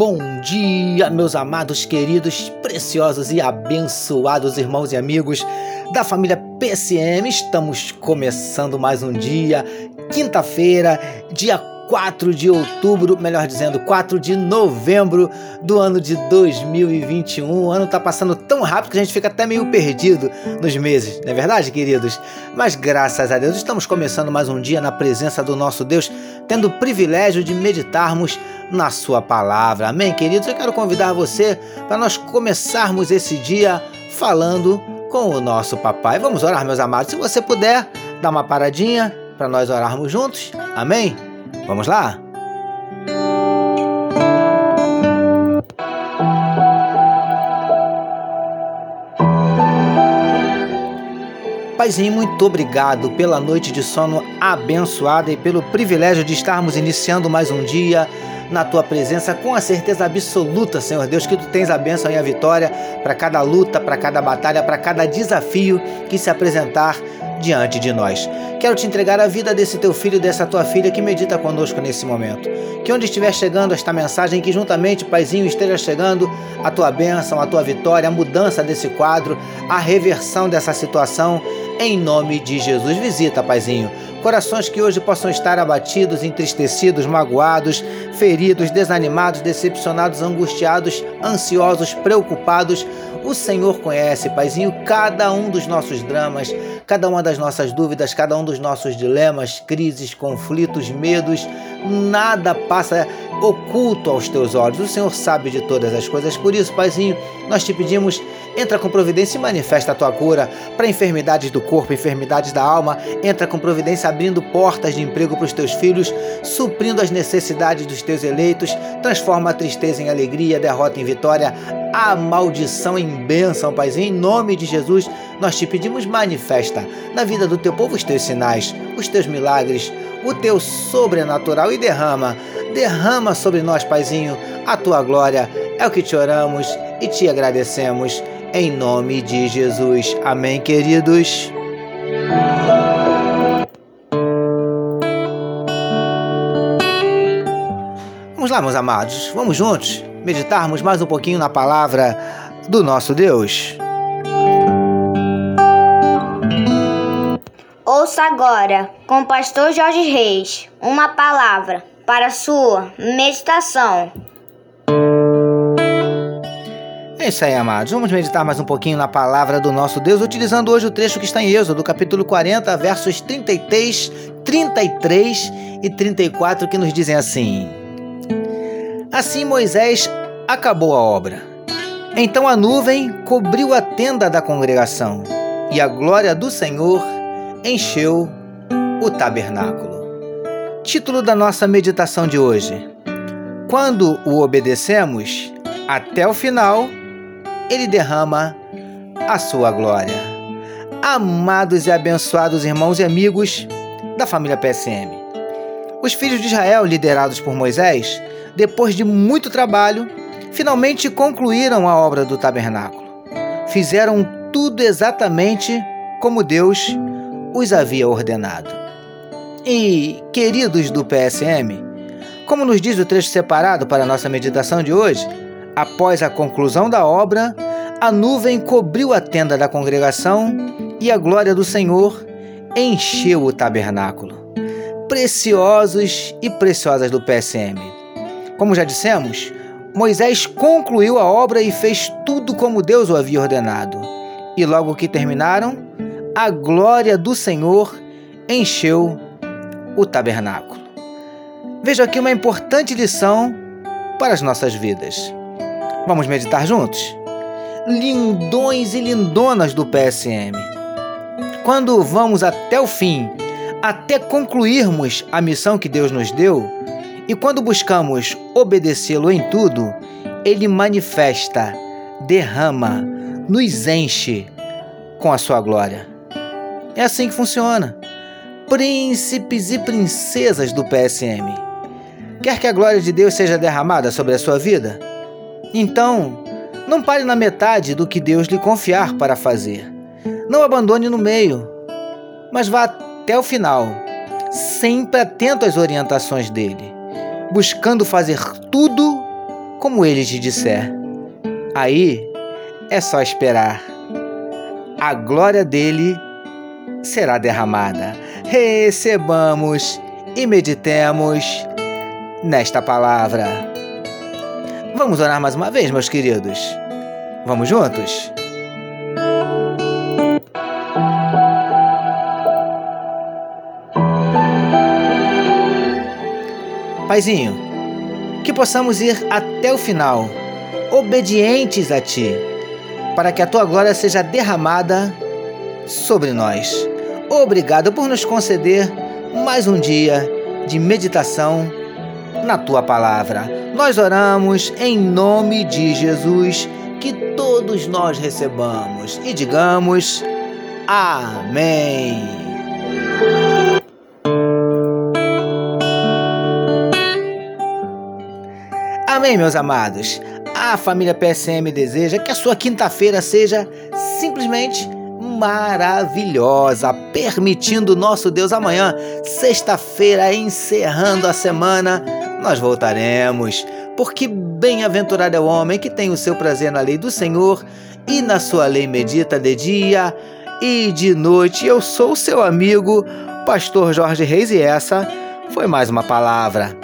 Bom dia, meus amados, queridos, preciosos e abençoados irmãos e amigos da família PCM. Estamos começando mais um dia, quinta-feira, dia 4 de outubro, melhor dizendo, 4 de novembro do ano de 2021. O ano tá passando tão rápido que a gente fica até meio perdido nos meses, não é verdade, queridos? Mas graças a Deus estamos começando mais um dia na presença do nosso Deus, tendo o privilégio de meditarmos na Sua palavra. Amém, queridos? Eu quero convidar você para nós começarmos esse dia falando com o nosso papai. Vamos orar, meus amados. Se você puder, dá uma paradinha para nós orarmos juntos. Amém? Vamos lá? Paizinho, muito obrigado pela noite de sono abençoada e pelo privilégio de estarmos iniciando mais um dia na tua presença com a certeza absoluta, Senhor Deus, que tu tens a bênção e a vitória para cada luta, para cada batalha, para cada desafio que se apresentar diante de nós. Quero te entregar a vida desse teu filho e dessa tua filha que medita conosco nesse momento. Que onde estiver chegando esta mensagem, que juntamente, Paizinho, esteja chegando a tua bênção, a tua vitória, a mudança desse quadro, a reversão dessa situação, em nome de Jesus. Visita, Paizinho, corações que hoje possam estar abatidos, entristecidos, magoados, feridos, desanimados, decepcionados, angustiados, ansiosos, preocupados. O Senhor conhece, Paizinho, cada um dos nossos dramas, cada uma das nossas dúvidas, cada um dos nossos dilemas, crises, conflitos, medos. Nada passa oculto aos teus olhos. O Senhor sabe de todas as coisas. Por isso, Paizinho, nós te pedimos, entra com providência e manifesta a tua cura para enfermidades do corpo, enfermidades da alma. Entra com providência abrindo portas de emprego para os teus filhos, suprindo as necessidades dos teus eleitos. Transforma a tristeza em alegria, a derrota em vitória, a maldição em bênção, Paizinho. Em nome de Jesus, nós te pedimos, manifesta na vida do teu povo os teus sinais, os teus milagres, o teu sobrenatural e derrama derrama sobre nós, Paizinho, a tua glória. É o que te oramos e te agradecemos. Em nome de Jesus. Amém, queridos. Vamos lá, meus amados. Vamos juntos meditarmos mais um pouquinho na palavra do nosso Deus. Ouça agora, com o pastor Jorge Reis, uma palavra para sua meditação. É isso aí, amados. Vamos meditar mais um pouquinho na palavra do nosso Deus, utilizando hoje o trecho que está em Êxodo, capítulo 40, versos 33, 33 e 34, que nos dizem assim: Assim Moisés acabou a obra. Então a nuvem cobriu a tenda da congregação, e a glória do Senhor encheu o tabernáculo. Título da nossa meditação de hoje: Quando o obedecemos, até o final, ele derrama a sua glória. Amados e abençoados irmãos e amigos da família PSM, os filhos de Israel, liderados por Moisés, depois de muito trabalho, finalmente concluíram a obra do tabernáculo. Fizeram tudo exatamente como Deus os havia ordenado. E, queridos do PSM, como nos diz o trecho separado para nossa meditação de hoje, após a conclusão da obra, a nuvem cobriu a tenda da congregação e a glória do Senhor encheu o tabernáculo. Preciosos e preciosas do PSM. Como já dissemos, Moisés concluiu a obra e fez tudo como Deus o havia ordenado. E logo que terminaram, a glória do Senhor encheu o tabernáculo. Veja aqui uma importante lição para as nossas vidas. Vamos meditar juntos? Lindões e lindonas do PSM. Quando vamos até o fim, até concluirmos a missão que Deus nos deu, e quando buscamos obedecê-lo em tudo, ele manifesta, derrama, nos enche com a sua glória. É assim que funciona príncipes e princesas do PSM. Quer que a glória de Deus seja derramada sobre a sua vida? Então, não pare na metade do que Deus lhe confiar para fazer. Não abandone no meio, mas vá até o final, sempre atento às orientações dele, buscando fazer tudo como ele te disser. Aí é só esperar. A glória dele será derramada. Recebamos e meditemos nesta palavra. Vamos orar mais uma vez, meus queridos. Vamos juntos? Paizinho, que possamos ir até o final, obedientes a Ti, para que a Tua glória seja derramada sobre nós. Obrigado por nos conceder mais um dia de meditação na Tua palavra. Nós oramos em nome de Jesus, que todos nós recebamos e digamos Amém. Amém, meus amados. A família PSM deseja que a sua quinta-feira seja simplesmente maravilhosa, permitindo nosso Deus amanhã, sexta-feira, encerrando a semana, nós voltaremos, porque bem-aventurado é o homem que tem o seu prazer na lei do Senhor e na sua lei medita de dia e de noite. Eu sou seu amigo, pastor Jorge Reis, e essa foi mais uma palavra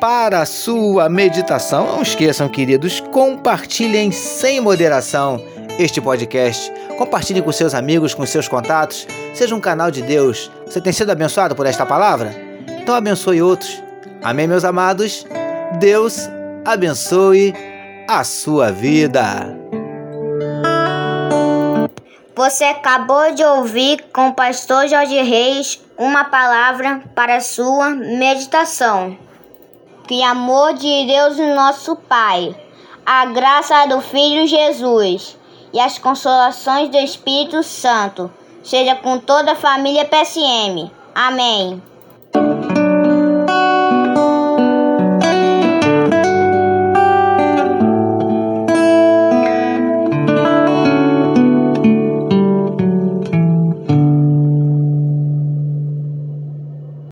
para a sua meditação. Não esqueçam, queridos, compartilhem sem moderação este podcast. Compartilhe com seus amigos, com seus contatos. Seja um canal de Deus. Você tem sido abençoado por esta palavra? Então abençoe outros. Amém, meus amados? Deus abençoe a sua vida. Você acabou de ouvir com o pastor Jorge Reis uma palavra para sua meditação. Que amor de Deus, nosso Pai, a graça do Filho Jesus e as consolações do Espírito Santo seja com toda a família PSM. Amém.